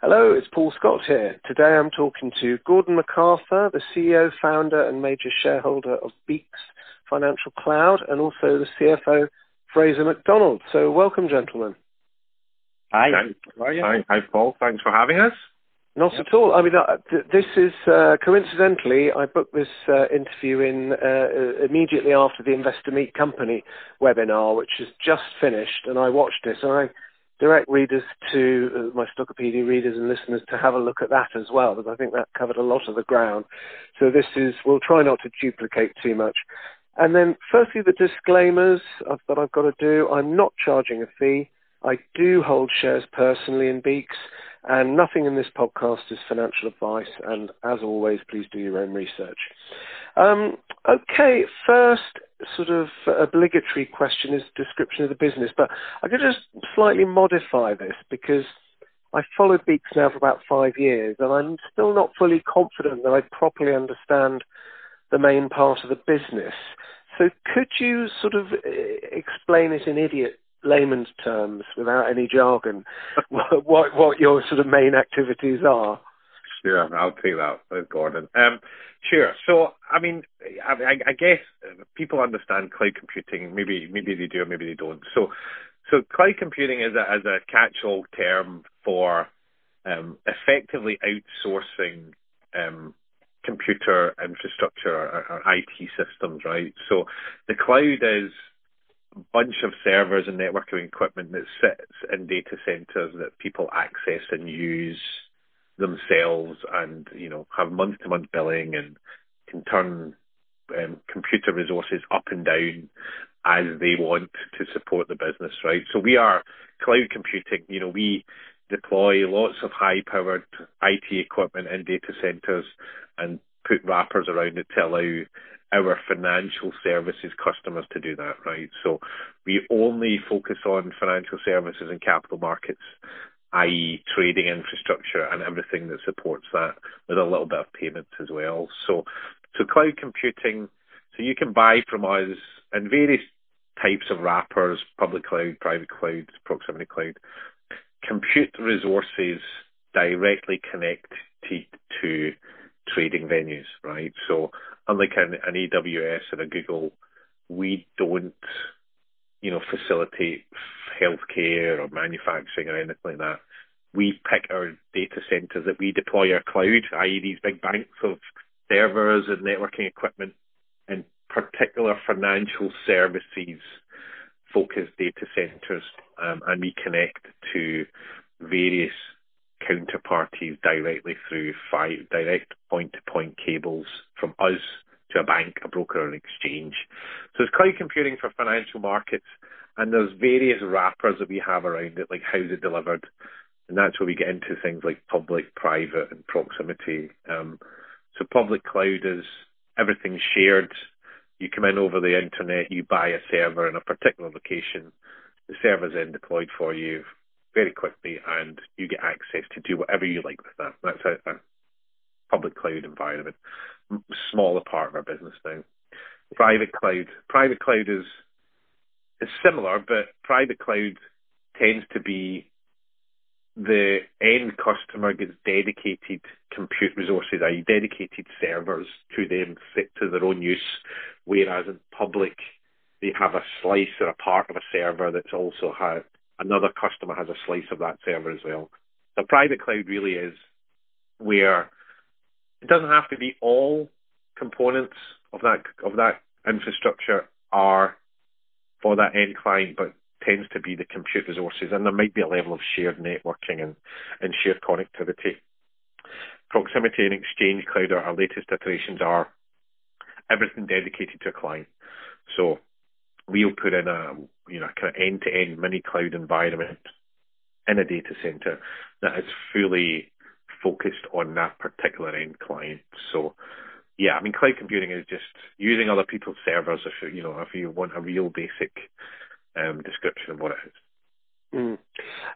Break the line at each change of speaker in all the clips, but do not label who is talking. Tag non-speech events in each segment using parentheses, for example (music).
Hello, it's Paul Scott here. Today I'm talking to Gordon MacArthur, the CEO, founder, and major shareholder of Beeks Financial Cloud, and also the CFO, Fraser McDonald. So, welcome, gentlemen.
Hi. How are you? Hi, hi, Paul. Thanks for having us.
Not at all. I mean, uh, th- this is uh, coincidentally, I booked this uh, interview in uh, immediately after the Investor Meet Company webinar, which has just finished, and I watched it. And I direct readers to uh, my Stockopedia readers and listeners to have a look at that as well, because I think that covered a lot of the ground. So this is, we'll try not to duplicate too much. And then, firstly, the disclaimers that I've got to do. I'm not charging a fee. I do hold shares personally in Beeks, and nothing in this podcast is financial advice. And as always, please do your own research. Um, okay, first sort of obligatory question is description of the business, but I could just slightly modify this because I've followed Beeks now for about five years, and I'm still not fully confident that I properly understand the main part of the business. So could you sort of eh, explain it in idiot layman's terms, without any jargon, (laughs) what, what, your sort of main activities are?
Sure, I'll take that, Gordon. Um, sure. So, I mean, I, I, guess people understand cloud computing. Maybe, maybe they do, maybe they don't. So, so cloud computing is a, is a catch-all term for um, effectively outsourcing um, computer infrastructure or, or, IT systems, right? So, the cloud is a bunch of servers and networking equipment that sits in data centers that people access and use themselves and, you know, have month-to-month billing and can turn um, computer resources up and down as they want to support the business, right? So we are cloud computing. You know, we deploy lots of high-powered IT equipment in data centers and put wrappers around it to allow our financial services customers to do that, right? So we only focus on financial services and capital markets i.e. trading infrastructure and everything that supports that with a little bit of payments as well. So, so cloud computing, so you can buy from us in various types of wrappers, public cloud, private cloud, proximity cloud, compute resources directly connect to, trading venues, right? So unlike an, an AWS and a Google, we don't you know, facilitate healthcare or manufacturing or anything like that. We pick our data centers that we deploy our cloud, i.e. these big banks of servers and networking equipment in particular financial services focused data centers um, and we connect to various counterparties directly through five direct point to point cables from us to a bank, a broker, or an exchange. So it's cloud computing for financial markets, and there's various wrappers that we have around it, like how's it delivered, and that's where we get into things like public, private, and proximity. Um, so public cloud is everything shared. You come in over the internet, you buy a server in a particular location, the server's then deployed for you very quickly, and you get access to do whatever you like with that. That's a, a public cloud environment smaller part of our business now. Private cloud. Private cloud is is similar, but private cloud tends to be the end customer gets dedicated compute resources, i.e. dedicated servers to them fit to their own use, whereas in public they have a slice or a part of a server that's also had another customer has a slice of that server as well. The private cloud really is where it doesn't have to be all components of that of that infrastructure are for that end client, but tends to be the compute resources, and there might be a level of shared networking and, and shared connectivity. Proximity and Exchange Cloud, are our latest iterations are everything dedicated to a client. So we'll put in a you know kind of end-to-end mini cloud environment in a data center that is fully focused on that particular end client. So yeah, I mean, cloud computing is just using other people's servers. If you know, if you want a real basic um, description of what it is.
Mm.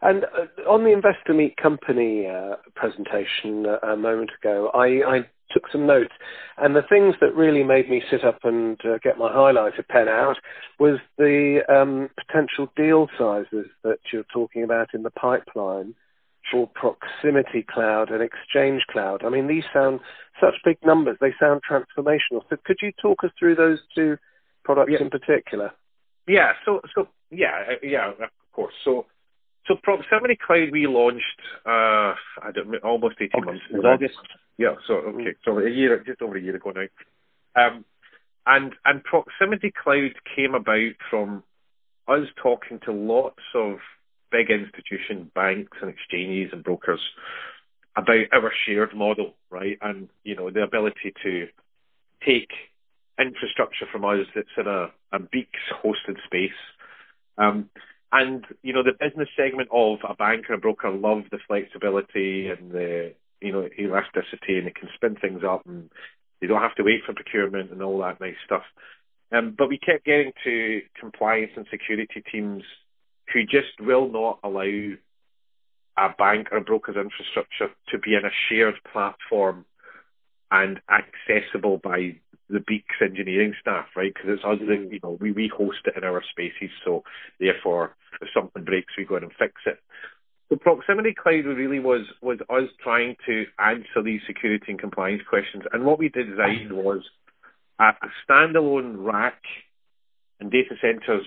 And uh, on the Investor Meet Company uh, presentation uh, a moment ago, I, I, took some notes, and the things that really made me sit up and uh, get my highlighter pen out was the um, potential deal sizes that you're talking about in the pipeline or Proximity Cloud and Exchange Cloud. I mean, these sound such big numbers. They sound transformational. So could you talk us through those two products yeah. in particular?
Yeah. So so yeah yeah of course. So so Proximity Cloud we launched uh I don't almost eighteen August, months. August. Yeah. So okay. So a year just over a year ago now. Um, and and Proximity Cloud came about from us talking to lots of big institution, banks and exchanges and brokers about our shared model, right? And, you know, the ability to take infrastructure from us that's in a, a Beeks hosted space. Um, and, you know, the business segment of a bank or a broker love the flexibility and the, you know, elasticity and they can spin things up and they don't have to wait for procurement and all that nice stuff. Um, but we kept getting to compliance and security teams who just will not allow a bank or a broker's infrastructure to be in a shared platform and accessible by the Beeks engineering staff, right? Because it's us that, mm. you know, we, we host it in our spaces. So therefore, if something breaks, we go in and fix it. The Proximity Cloud really was, was us trying to answer these security and compliance questions. And what we designed was a, a standalone rack and data centers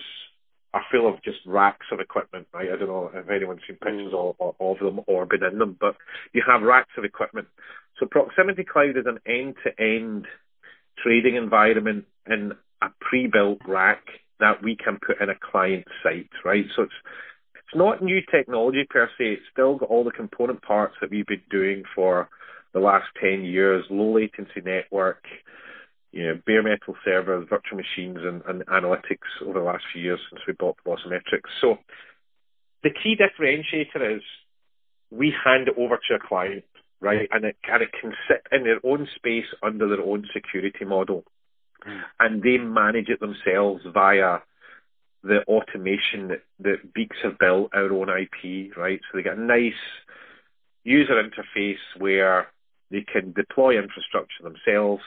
are full of just racks of equipment, right? I don't know if anyone's seen pictures mm. of, of them or been in them, but you have racks of equipment. So Proximity Cloud is an end-to-end trading environment in a pre-built rack that we can put in a client site, right? So it's it's not new technology per se. It's still got all the component parts that we've been doing for the last 10 years, low latency network, you know, bare metal servers, virtual machines, and, and analytics over the last few years since we bought Metrics. So the key differentiator is we hand it over to a client, right, and it, and it can sit in their own space under their own security model, mm. and they manage it themselves via the automation that, that Beeks have built, our own IP, right? So they get a nice user interface where they can deploy infrastructure themselves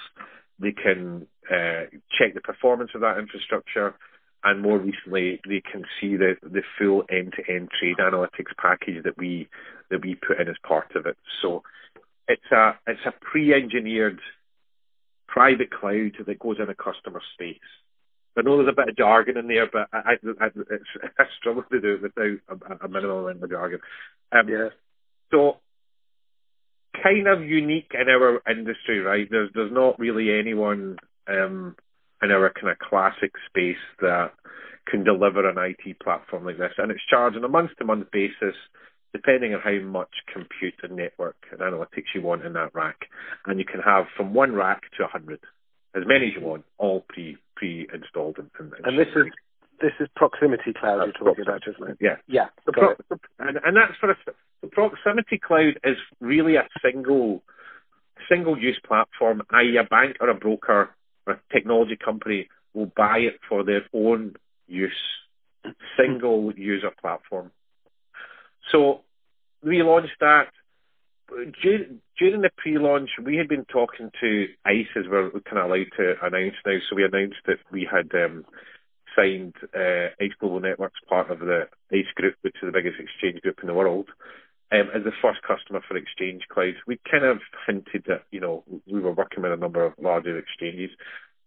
they can uh, check the performance of that infrastructure, and more recently, they can see the, the full end-to-end trade analytics package that we that we put in as part of it. So it's a it's a pre-engineered private cloud that goes in a customer space. I know there's a bit of jargon in there, but I, I, I (laughs) struggle to do it without a, a minimal amount of jargon. Um, yeah. So kind of unique in our industry, right? There's there's not really anyone um, in our kind of classic space that can deliver an IT platform like this, and it's charged on a month-to-month basis, depending on how much compute and network and analytics you want in that rack, and you can have from one rack to a hundred, as many as you want, all pre pre installed and,
and, and this is this is proximity cloud that's you're talking about, isn't it?
Yeah.
Yeah.
Pro- and, and that's for a, the proximity cloud is really a single single use platform, i.e. a bank or a broker or a technology company will buy it for their own use. Single user platform. So we launched that during the pre-launch, we had been talking to ICE as we're kind of allowed to announce now. So we announced that we had um, signed uh, ICE Global Networks, part of the ICE Group, which is the biggest exchange group in the world, um, as the first customer for Exchange Cloud. We kind of hinted that you know we were working with a number of larger exchanges.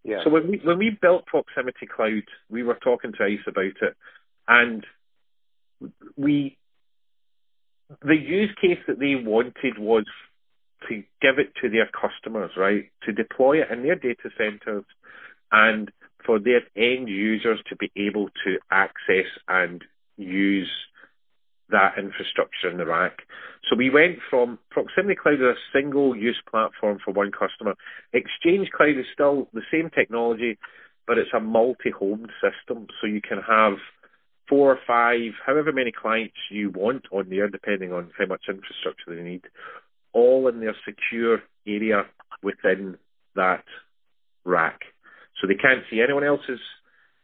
Yeah. So when we when we built Proximity Cloud, we were talking to ICE about it, and we the use case that they wanted was to give it to their customers, right? To deploy it in their data centers and for their end users to be able to access and use that infrastructure in the rack. So we went from Proximity Cloud as a single use platform for one customer. Exchange Cloud is still the same technology, but it's a multi-home system. So you can have four or five, however many clients you want on there, depending on how much infrastructure they need, all in their secure area within that rack. So they can't see anyone else's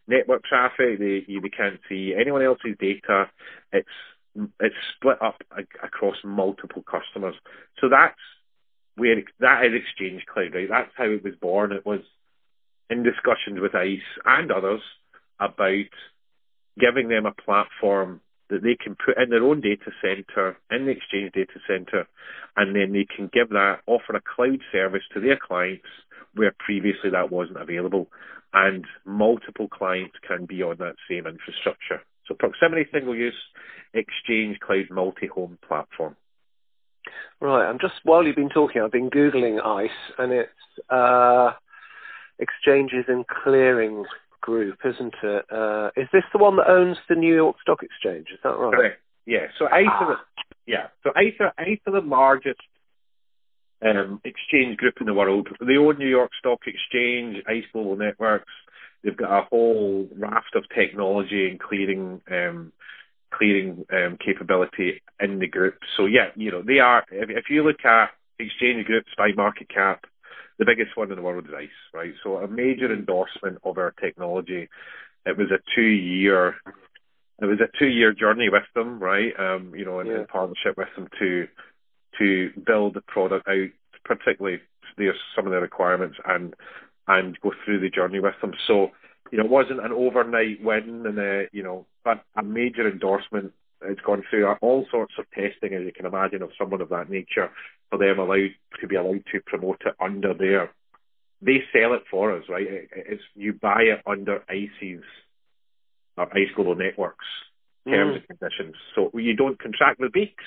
network traffic. They they can't see anyone else's data. It's it's split up across multiple customers. So that's where that is Exchange Cloud, right? That's how it was born. It was in discussions with ICE and others about giving them a platform that they can put in their own data center, in the Exchange data center, and then they can give that, offer a cloud service to their clients where previously that wasn't available. And multiple clients can be on that same infrastructure. So proximity single use, Exchange Cloud multi-home platform.
Right. I'm just while you've been talking, I've been googling ICE, and it's uh, exchanges and clearing group, isn't it? Uh, is this the one that owns the New York Stock Exchange? Is that right?
Correct. Yeah. So ICE, ah. are the, yeah. So ICE are, ICE are the largest um, exchange group in the world. They own New York Stock Exchange, ICE Global Networks. They've got a whole raft of technology and clearing um, clearing um, capability in the group. So yeah, you know they are. If, if you look at exchange groups by market cap, the biggest one in the world is ICE, right? So a major endorsement of our technology. It was a two-year, it was a two-year journey with them, right? Um, you know, in, yeah. in partnership with them to to build the product out, particularly there's some of the requirements and and go through the journey with them. So, you know, it wasn't an overnight win and a, you know, but a major endorsement. It's gone through all sorts of testing, as you can imagine, of someone of that nature for them allowed to be allowed to promote it under their. They sell it for us, right? It's you buy it under ICE's or ICE Global Networks terms mm. and conditions. So you don't contract with Beeks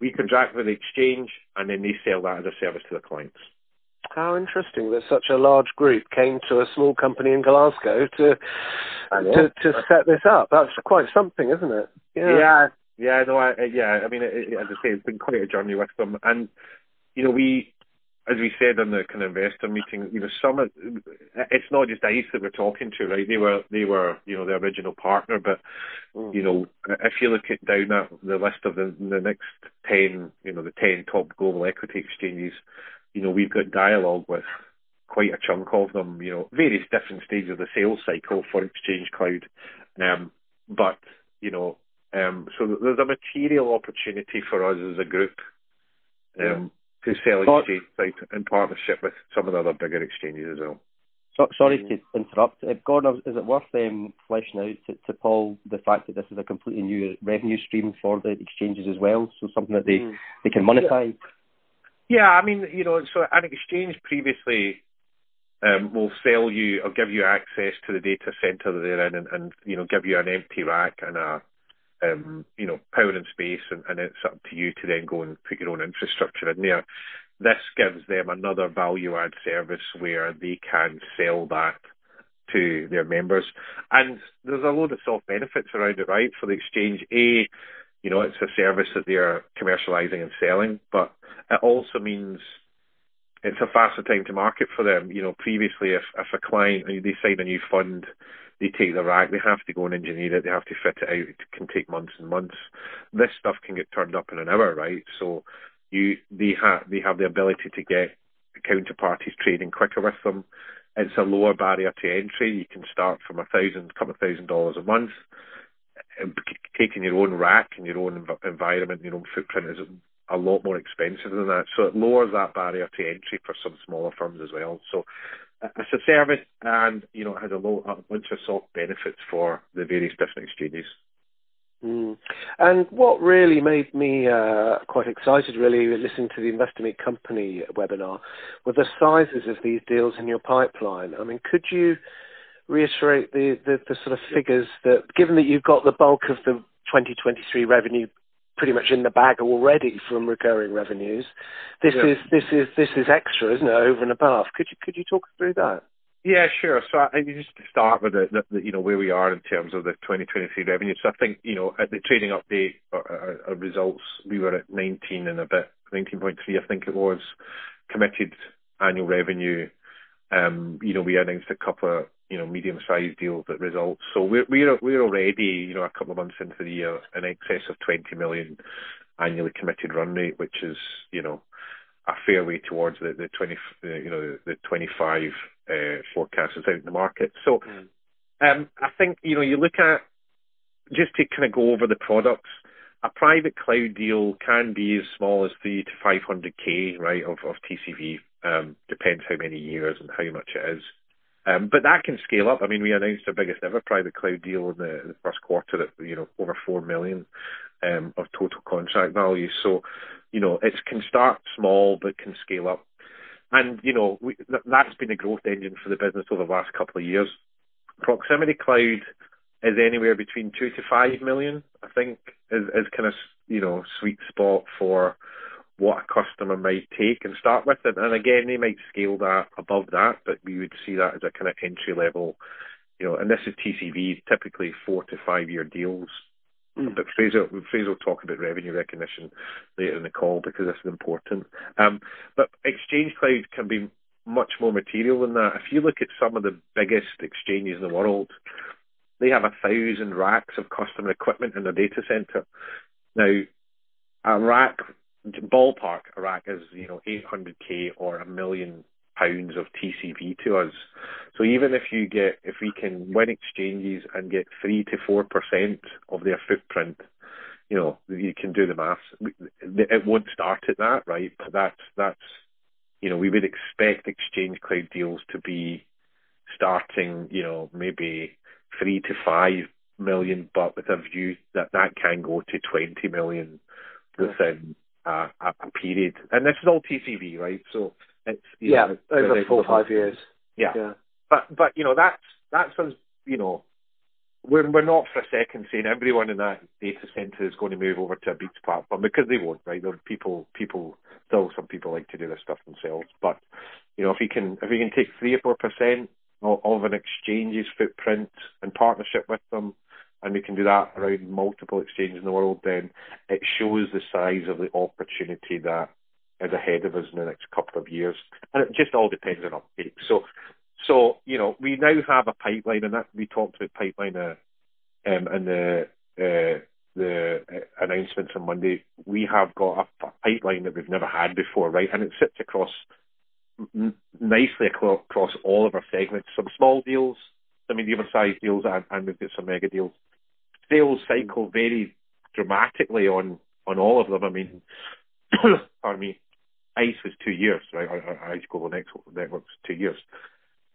we contract with the exchange, and then they sell that as a service to the clients.
How interesting that such a large group came to a small company in Glasgow to to, to set this up. That's quite something, isn't it?
Yeah, yeah, yeah no, I, yeah. I mean, it, it, as I say, it's been quite a journey with them, and you know, we as we said in the kind of investor meeting, you know, some of, it's not just ICE that we're talking to, right? They were they were you know the original partner, but mm. you know if you look at down that the list of the the next ten, you know, the ten top global equity exchanges, you know, we've got dialogue with quite a chunk of them, you know, various different stages of the sales cycle for Exchange Cloud, um, but you know, um, so there's a material opportunity for us as a group. Um, to sell exchange site in partnership with some of the other bigger exchanges as well.
So, sorry to interrupt. Uh, Gordon, is it worth um, fleshing out to, to, Paul the fact that this is a completely new revenue stream for the exchanges as well? So something that they, mm. they can monetize?
Yeah. yeah, I mean, you know, so an exchange previously um, will sell you or give you access to the data center that they're in and, and, you know, give you an empty rack and a um, you know, power and space, and, and it's up to you to then go and put your own infrastructure in there. This gives them another value add service where they can sell that to their members. And there's a load of soft benefits around it, right? For the exchange, A, you know, it's a service that they're commercializing and selling, but it also means it's a faster time to market for them. You know, previously, if, if a client, they sign a new fund, they take the rack, they have to go and engineer it, they have to fit it out, it can take months and months. This stuff can get turned up in an hour, right? So you they have they have the ability to get counterparties trading quicker with them. It's a lower barrier to entry. You can start from a thousand, couple of thousand dollars a month. Taking your own rack and your own environment, your own footprint is a lot more expensive than that. So it lowers that barrier to entry for some smaller firms as well. So it's a service and you know it has a, low, a bunch of soft benefits for the various different exchanges.
Mm. And what really made me uh, quite excited, really, listening to the Investor Meet Company webinar, were the sizes of these deals in your pipeline. I mean, could you reiterate the, the, the sort of figures that, given that you've got the bulk of the 2023 revenue pretty much in the bag already from recurring revenues. This yeah. is this is this is extra, isn't it? Over and above. Could you could you talk us through that?
Yeah, sure. So I just to start with the, the, the, you know where we are in terms of the 2023 revenue. So I think you know at the trading update our, our results we were at 19 and a bit, 19.3 I think it was committed annual revenue. Um, you know we announced a couple of you know, medium-sized deals that result. So we're we're we're already, you know, a couple of months into the year in excess of 20 million annually committed run rate, which is, you know, a fair way towards the the 20, you know, the 25 uh, forecast is out in the market. So, mm. um, I think you know, you look at just to kind of go over the products. A private cloud deal can be as small as three to 500k, right, of, of TCV. Um, depends how many years and how much it is. Um, but that can scale up. I mean, we announced our biggest ever private cloud deal in the, the first quarter at you know over four million um, of total contract value. So, you know, it can start small but can scale up. And you know, we, that's been a growth engine for the business over the last couple of years. Proximity Cloud is anywhere between two to five million, I think, is, is kind of you know sweet spot for what a customer might take and start with. And, and again, they might scale that above that, but we would see that as a kind of entry level, you know. And this is TCV, typically four to five year deals. Mm. But Fraser, Fraser will talk about revenue recognition later in the call because this is important. Um, but Exchange Cloud can be much more material than that. If you look at some of the biggest exchanges in the world, they have a thousand racks of customer equipment in their data center. Now, a rack, ballpark, a rack is, you know, 800k or a million pounds of TCV to us. So even if you get, if we can win exchanges and get three to four percent of their footprint, you know, you can do the maths. It won't start at that, right? But that's that's, you know, we would expect exchange cloud deals to be starting, you know, maybe three to five million, but with a view that that can go to 20 million within a, a period. And this is all TCV, right? So it's
yeah, know, over four or five years.
Yeah. yeah. But but you know that's that's us. You know, we're we're not for a second saying everyone in that data center is going to move over to a Beeks platform because they won't, right? There are people people still some people like to do this stuff themselves. But you know, if we can if we can take three or four percent of an exchange's footprint and partnership with them, and we can do that around multiple exchanges in the world, then it shows the size of the opportunity that is ahead of us in the next couple of years. And it just all depends on uptake. So, so you know, we now have a pipeline, and that we talked about pipeline uh, um, and the uh, the uh, announcements on Monday. We have got a, a pipeline that we've never had before, right? And it sits across nicely across all of our segments. Some small deals, I some medium-sized deals, and, and we've got some mega deals. Sales cycle varies dramatically on on all of them. I mean, (coughs) I mean, ICE was two years, right? ICE Global Networks two years.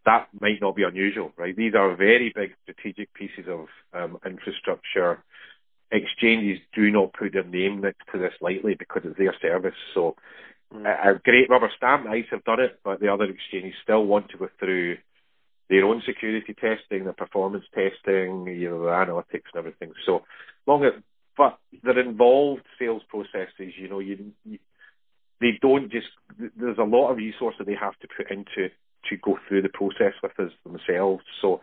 That might not be unusual, right? These are very big strategic pieces of um, infrastructure. Exchanges do not put their name next to this lightly because it's their service. So Mm. A, a great rubber stamp. ICE have done it, but the other exchanges still want to go through their own security testing, their performance testing, you know, analytics and everything. So long as, but they're involved sales processes. You know, you, you they don't just. There's a lot of resources they have to put into to go through the process with us themselves. So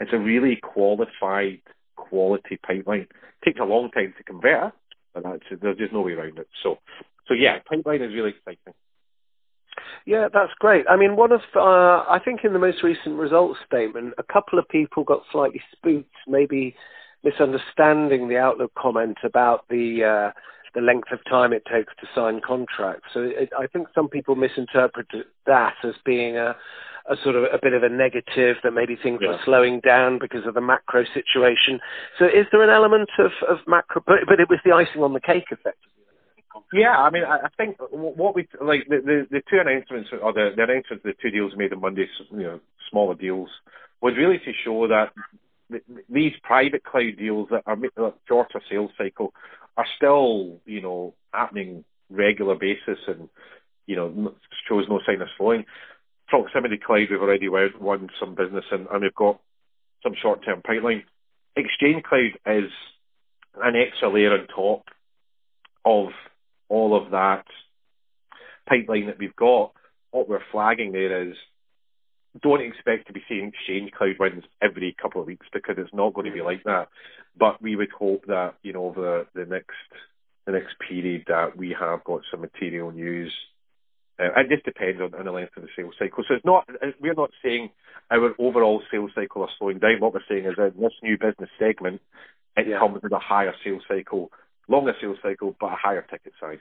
it's a really qualified, quality pipeline. It takes a long time to convert, but that's, there's just no way around it. So so yeah, pipeline is really exciting.
Yeah, that's great. I mean, one of uh, I think in the most recent results statement, a couple of people got slightly spooked, maybe misunderstanding the outlook comment about the uh, the length of time it takes to sign contracts. So it, I think some people misinterpreted that as being a, a sort of a bit of a negative that maybe things yeah. were slowing down because of the macro situation. So is there an element of, of macro? But, but it was the icing on the cake, effectively.
Yeah, I mean, I think what we like the the, the two announcements or the, the announcements, the two deals made on Monday, you know, smaller deals, was really to show that these private cloud deals that are shorter sales cycle are still, you know, happening regular basis and, you know, shows no sign of slowing. Proximity Cloud, we've already won some business and, and we've got some short-term pipeline. Exchange Cloud is an extra layer on top of all of that pipeline that we've got, what we're flagging there is don't expect to be seeing Exchange Cloud wins every couple of weeks because it's not going to be like that. But we would hope that, you know, over the next the next period that we have got some material news. Uh, it just depends on, on the length of the sales cycle. So it's not we're not saying our overall sales cycle is slowing down. What we're saying is that in this new business segment, it yeah. comes with a higher sales cycle longer sales cycle, but a higher ticket size.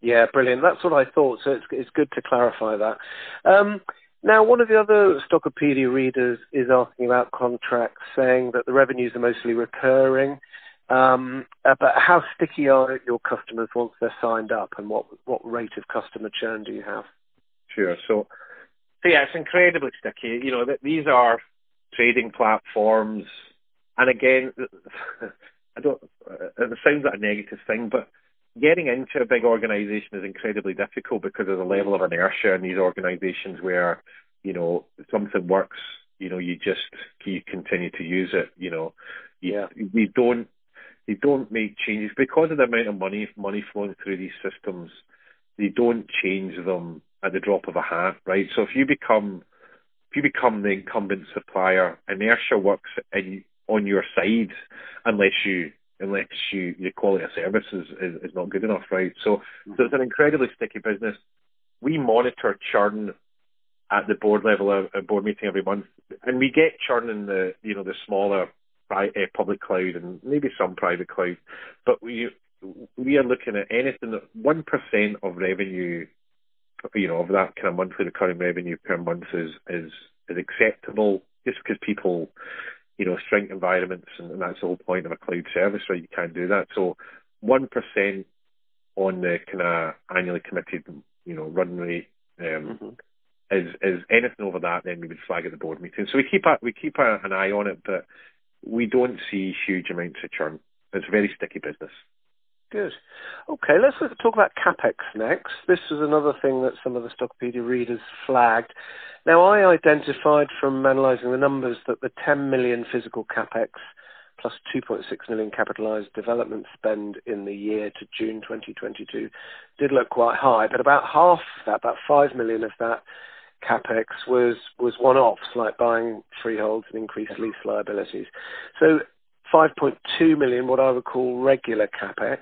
Yeah, brilliant. That's what I thought. So it's it's good to clarify that. Um, now, one of the other Stockopedia readers is asking about contracts, saying that the revenues are mostly recurring. Um, uh, but how sticky are your customers once they're signed up, and what what rate of customer churn do you have?
Sure. So so yeah, it's incredibly sticky. You know, that these are trading platforms, and again, (laughs) I don't. Uh, it sounds like a negative thing, but getting into a big organisation is incredibly difficult because of the level of inertia in these organisations where you know something works. You know, you just you continue to use it. You know, you, yeah. you don't you don't make changes because of the amount of money money flowing through these systems. They don't change them at the drop of a hat, right? So if you become if you become the incumbent supplier, inertia works in, on your side unless you unless you your quality of service is, is, is not good enough, right? So, so it's an incredibly sticky business. We monitor churn at the board level, a, a board meeting every month, and we get churn in the you know the smaller uh, public cloud and maybe some private cloud, but we we are looking at anything that one percent of revenue, you know, of that kind of monthly recurring revenue per month is is is acceptable just because people you know, strength environments, and, and that's the whole point of a cloud service, right? You can't do that. So, one percent on the kind of annually committed, you know, run rate um, mm-hmm. is is anything over that, then we would flag at the board meeting. So we keep a, we keep a, an eye on it, but we don't see huge amounts of churn. It's a very sticky business.
Good. Okay, let's talk about capex next. This is another thing that some of the Stockopedia readers flagged. Now, I identified from analysing the numbers that the 10 million physical capex plus 2.6 million capitalised development spend in the year to June 2022 did look quite high, but about half of that, about 5 million of that capex was was one-offs like buying freeholds and increased lease liabilities. So 5.2 million, what I would call regular capex,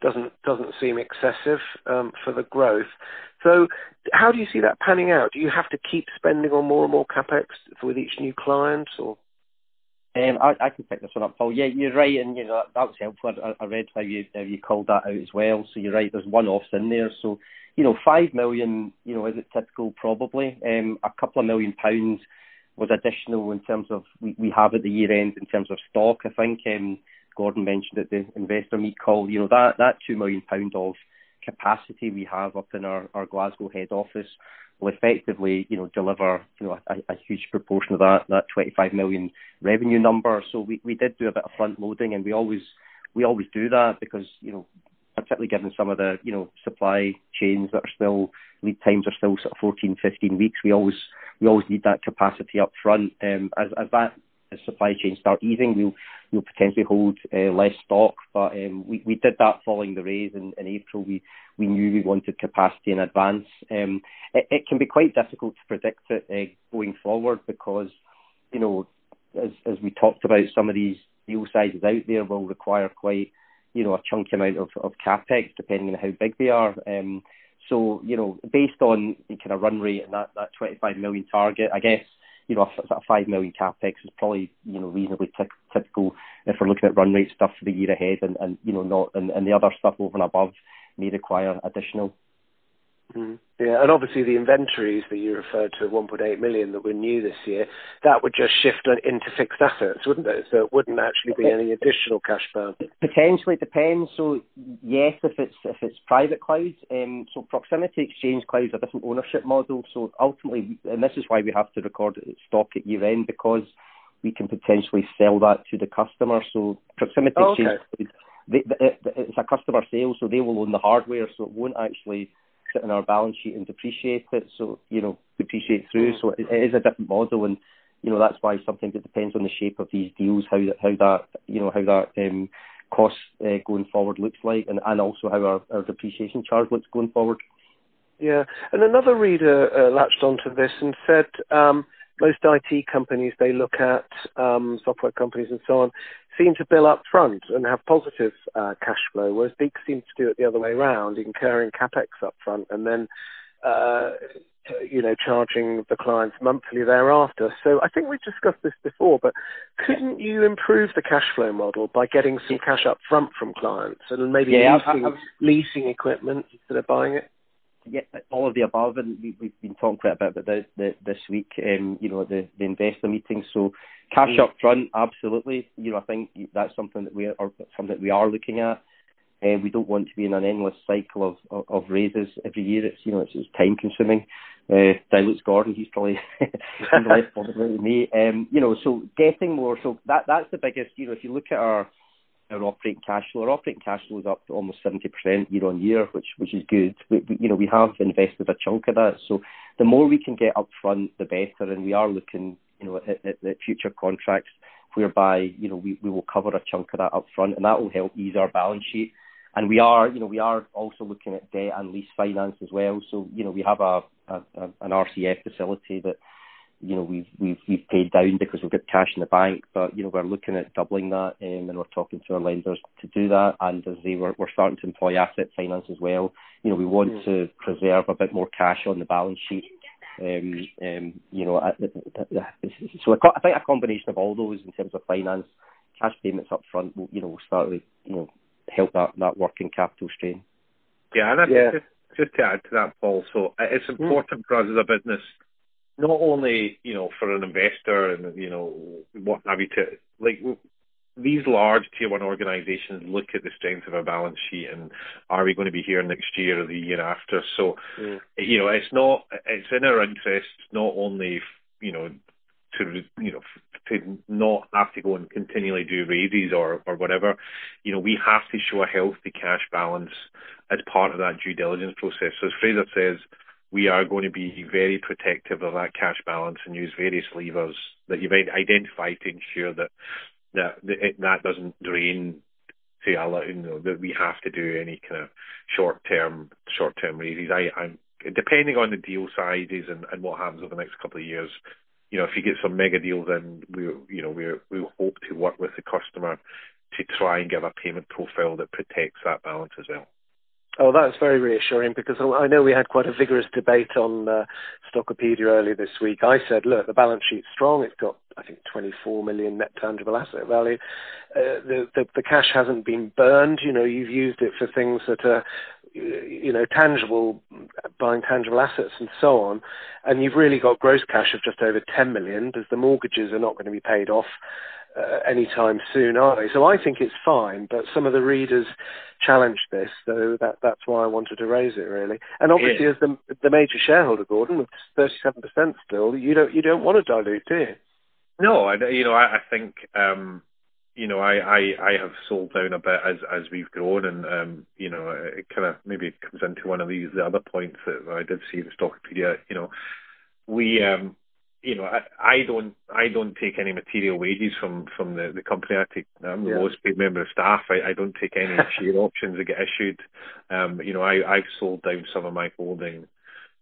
doesn't doesn't seem excessive um, for the growth. So, how do you see that panning out? Do you have to keep spending on more and more capex with each new client, or?
Um, I, I can pick this one up, Paul. Yeah, you're right, and you know that, that was helpful. I, I read how you how you called that out as well. So you're right. There's one-offs in there. So you know, five million. You know, is it typical? Probably. Um, a couple of million pounds was additional in terms of we, we have at the year end in terms of stock. I think um, Gordon mentioned at the investor meet call. You know that that two million pound of capacity we have up in our, our Glasgow head office will effectively, you know, deliver, you know, a, a huge proportion of that that 25 million revenue number. So we, we did do a bit of front loading, and we always we always do that because you know, particularly given some of the you know supply chains that are still lead times are still sort of 14, 15 weeks. We always we always need that capacity up front. Um, as as that as supply chains start easing, we'll we'll potentially hold uh, less stock. But um, we we did that following the raise in, April. We we knew we wanted capacity in advance. Um, it, can be quite difficult to predict it uh, going forward because you know as as we talked about, some of these deal sizes out there will require quite you know a chunky amount of, of capex depending on how big they are. Um, so you know based on kind of run rate and that that 25 million target, I guess you know, a, a five million capex is probably you know reasonably t- typical if we're looking at run rate stuff for the year ahead, and, and you know not and, and the other stuff over and above may require additional.
Mm. Yeah, and obviously the inventories that you referred to, 1.8 million that were new this year, that would just shift into fixed assets, wouldn't it? So it wouldn't actually be any additional cash burn.
Potentially, it depends. So yes, if it's if it's private clouds, um, so proximity exchange clouds are different ownership model. So ultimately, and this is why we have to record stock at year end because we can potentially sell that to the customer. So proximity oh, okay. exchange, they, they, it's a customer sale, so they will own the hardware, so it won't actually sit in our balance sheet and depreciate it. So, you know, depreciate through. So it, it is a different model and, you know, that's why sometimes it depends on the shape of these deals, how that, how that, you know, how that, um, cost uh, going forward looks like and, and also how our, our depreciation charge looks going forward.
Yeah, and another reader uh, latched onto this and said um, most IT companies they look at, um, software companies and so on, seem to bill up front and have positive uh, cash flow, whereas Beeks seems to do it the other way around, incurring capex up front and then, uh, you know, charging the clients monthly thereafter. So I think we've discussed this before, but couldn't you improve the cash flow model by getting some cash up front from clients and maybe yeah, leasing, I, I, leasing equipment instead of buying it?
yeah, all of the above, and we, have been talking quite a bit about the, this week, um, you know, the, the investor meeting. So cash mm. up front, absolutely. You know, I think that's something that we are something that we are looking at. and we don't want to be in an endless cycle of, of, of raises every year. It's you know it's, it's time consuming. Uh, dilutes Gordon. (laughs) He's probably less bothered than me. Um, you know, so getting more. So that that's the biggest. You know, if you look at our our operating cash flow, our operating cash flow is up to almost seventy percent year on year, which which is good. We, we, you know, we have invested a chunk of that. So the more we can get up front, the better. And we are looking, you know, at, at, at future contracts whereby you know we, we will cover a chunk of that up front, and that will help ease our balance sheet and we are, you know, we are also looking at debt and lease finance as well. So, you know, we have a, a, a an RCF facility that, you know, we've we've we've paid down because we've got cash in the bank. But you know, we're looking at doubling that, um, and we're talking to our lenders to do that. And as they were, we're starting to employ asset finance as well. You know, we want mm. to preserve a bit more cash on the balance sheet. Um, um, you know, so I think a combination of all those in terms of finance, cash payments up front, will, you know, will start, you know, help that, that working capital strain.
Yeah, and yeah. Just, just to add to that, Paul, so it's hmm. important mm. for us as a business, not only, you know, for an investor and, you know, what have you to, like, these large tier one organizations look at the strength of our balance sheet and are we going to be here next year or the year after? So, mm. you know, it's not, it's in our interest not only, you know, to you know to not have to go and continually do raises or or whatever. You know, we have to show a healthy cash balance as part of that due diligence process. So as Fraser says, we are going to be very protective of that cash balance and use various levers that you've identified to ensure that that that doesn't drain allow you know that we have to do any kind of short term short term raises. I, I'm depending on the deal sizes and, and what happens over the next couple of years, you know, if you get some mega deals in, we, you know, we we hope to work with the customer to try and give a payment profile that protects that balance as well.
Oh, that's very reassuring because I know we had quite a vigorous debate on uh, Stockopedia earlier this week. I said, look, the balance sheet's strong. It's got, I think, 24 million net tangible asset value. Uh, the, the the cash hasn't been burned. You know, you've used it for things that are you know, tangible, buying tangible assets and so on, and you've really got gross cash of just over 10 million because the mortgages are not going to be paid off uh, anytime soon, are they? So I think it's fine, but some of the readers challenged this, so that that's why I wanted to raise it really. And obviously, yeah. as the the major shareholder, Gordon, with 37% still, you don't you don't want to dilute, do you?
No, I, you know, I, I think um, you know, I, I, I have sold down a bit as, as we've grown and, um, you know, it kind of maybe comes into one of these, the other points that I did see in the Stockopedia, you know, we, um, you know, I, I don't, I don't take any material wages from, from the, the company. I take, I'm the yeah. lowest paid member of staff. I, I don't take any (laughs) share options that get issued. Um, you know, I, I've sold down some of my holding,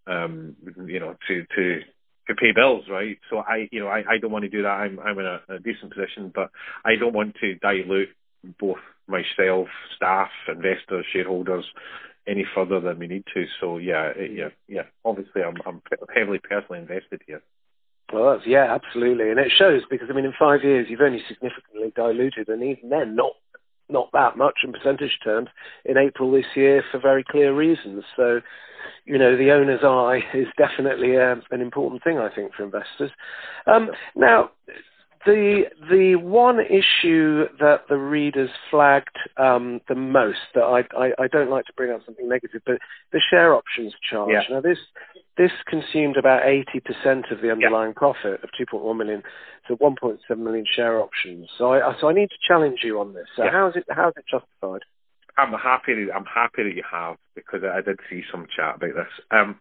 um, you know, to, to, to pay bills, right? So I, you know, I, I don't want to do that. I'm, I'm in a, a decent position, but I don't want to dilute both myself, staff, investors, shareholders any further than we need to. So yeah, yeah, yeah. Obviously, I'm, I'm heavily personally invested here.
Well, that's, yeah, absolutely, and it shows because I mean, in five years, you've only significantly diluted, and even then, not not that much in percentage terms in April this year for very clear reasons. So, you know, the owner's eye is definitely a, uh, an important thing, I think, for investors. Um, now, the the one issue that the readers flagged um, the most that I, I, I don't like to bring up something negative, but the share options charge. Yeah. Now this this consumed about 80% of the underlying yeah. profit of 2.1 million, so 1.7 million share options. So I so I need to challenge you on this. So yeah. how is it how is it justified?
I'm happy. That, I'm happy that you have because I did see some chat about this. Um,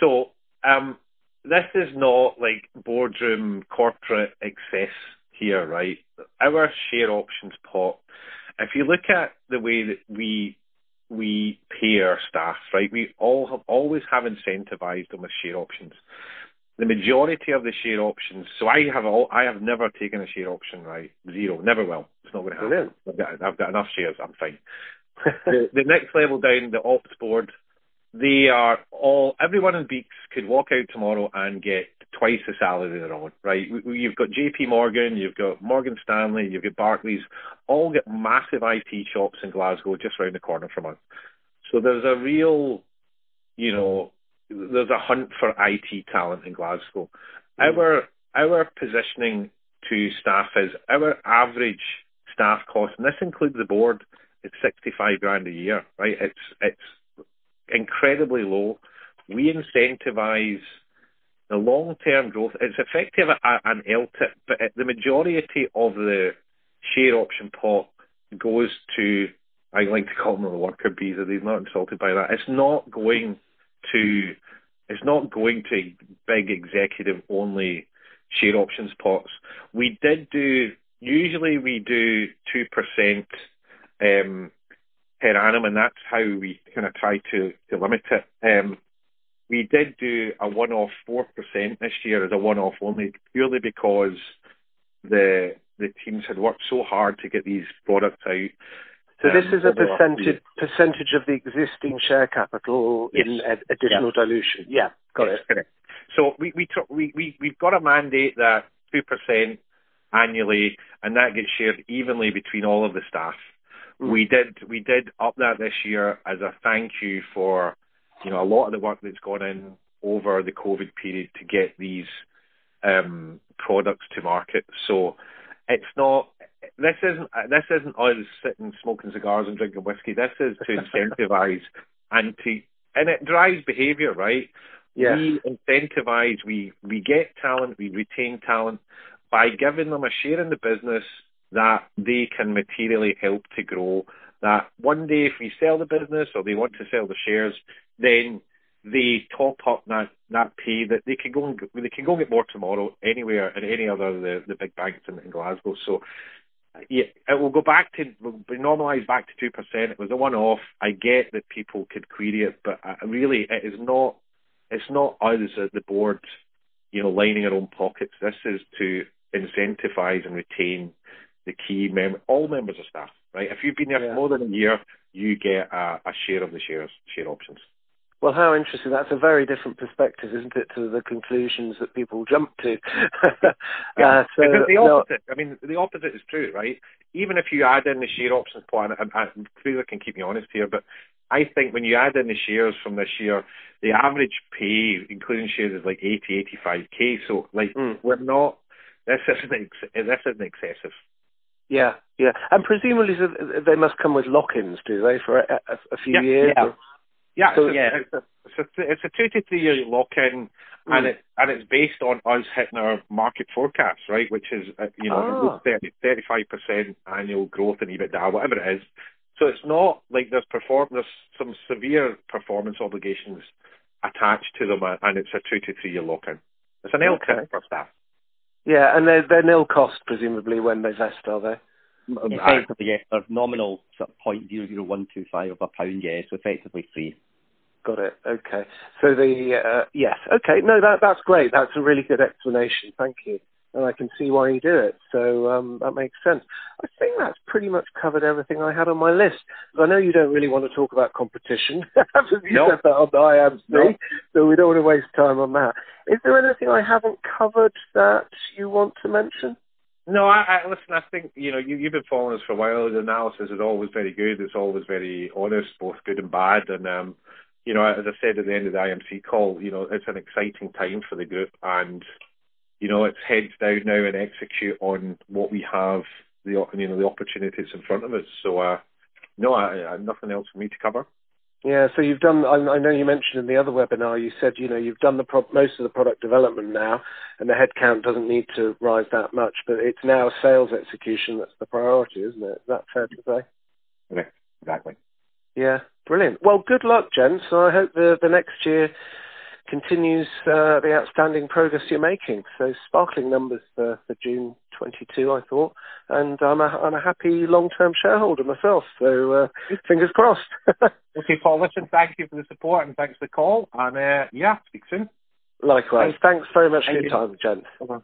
so um, this is not like boardroom corporate excess here, right? Our share options pot. If you look at the way that we we pay our staff, right? We all have always have incentivized them with share options. The majority of the share options. So I have all. I have never taken a share option, right? Zero. Never will. It's not going to happen. I've got, I've got enough shares. I'm fine. (laughs) the, the next level down, the ops board, they are all. Everyone in Beeks could walk out tomorrow and get twice the salary they're on, right? You've got JP Morgan, you've got Morgan Stanley, you've got Barclays, all get massive IT shops in Glasgow just round the corner from us. So there's a real, you know, there's a hunt for IT talent in Glasgow. Mm. Our our positioning to staff is our average staff cost, and this includes the board, it's 65 grand a year, right? It's it's incredibly low. We incentivize the long-term growth. It's effective at an LTIP, but the majority of the share option pot goes to I like to call them the worker bees. Are they not insulted by that? It's not going to it's not going to big executive only share options pots. We did do usually we do two percent um, per annum, and that's how we kind of try to, to limit it. Um, we did do a one-off four percent this year as a one-off only, purely because the the teams had worked so hard to get these products out.
So this um, is a percentage percentage of the existing share capital yes. in ad- additional yeah. dilution. Yeah, got yes, it.
Correct. So we we, tr- we we we've got a mandate that two percent annually, and that gets shared evenly between all of the staff. We did we did up that this year as a thank you for you know a lot of the work that's gone in over the COVID period to get these um, products to market. So it's not this isn't this isn't us sitting smoking cigars and drinking whiskey. This is to incentivize (laughs) and to and it drives behaviour, right?
Yes.
We incentivize, we we get talent, we retain talent by giving them a share in the business that they can materially help to grow. That one day, if we sell the business or they want to sell the shares, then they top up that that pay that they can go and they can go and get more tomorrow anywhere in any other the the big banks in, in Glasgow. So yeah, it will go back to will be normalised back to two percent. It was a one-off. I get that people could query it, but uh, really, it is not. It's not us at the board, you know, lining our own pockets. This is to incentivise and retain the key mem- all members of staff. Right? If you've been there yeah. for more than a year, you get a, a share of the shares, share options.
Well, how interesting. That's a very different perspective, isn't it, to the conclusions that people jump to? (laughs)
yeah. uh, so, the opposite. No. I mean, the opposite is true, right? Even if you add in the share options plan, and, and Fraser can keep me honest here, but I think when you add in the shares from this year, the average pay, including shares, is like 80, 85k. So, like, mm. we're not. This isn't this isn't excessive.
Yeah, yeah, and presumably they must come with lock-ins, do they, for a, a, a few
yeah,
years?
Yeah. Or? Yeah, so, it's, yeah. It's, a, it's, a, it's a two to three year lock in, mm. and it and it's based on us hitting our market forecast, right? Which is uh, you know 35 percent annual growth in EBITDA, whatever it is. So it's not like there's perform there's some severe performance obligations attached to them, and it's a two to three year lock in. It's an LTIP okay. for staff.
Yeah, and they're they're nil cost presumably when they vest, are they?
Effectively, yeah, they're nominal sort of point zero zero one two five of a pound, yeah, so effectively free.
Got it. Okay. So the uh, yes. Okay. No, that that's great. That's a really good explanation. Thank you. And I can see why you do it. So um, that makes sense. I think that's pretty much covered everything I had on my list. I know you don't really want to talk about competition. (laughs) you nope. said that on the IMC, nope. so we don't want to waste time on that. Is there anything I haven't covered that you want to mention?
No, I, I listen. I think you know you, you've been following us for a while. The analysis is always very good. It's always very honest, both good and bad. And um, you know, as I said at the end of the IMC call, you know, it's an exciting time for the group, and you know, it's heads down now and execute on what we have, the you know, the opportunities in front of us. So, uh, no, I, I nothing else for me to cover.
Yeah, so you've done. I know you mentioned in the other webinar. You said you know you've done the pro- most of the product development now, and the headcount doesn't need to rise that much. But it's now sales execution that's the priority, isn't it? Is that fair to say?
Yeah, exactly.
Yeah, brilliant. Well, good luck, gents. So I hope the the next year continues uh, the outstanding progress you're making. So sparkling numbers for, for June 22, I thought, and I'm a, I'm a happy long-term shareholder myself. So uh, fingers crossed. (laughs)
okay, Paul. Listen, thank you for the support and thanks for the call. And uh, yeah, speak soon.
Likewise. Thanks, thanks very much thank for your you. time, gents.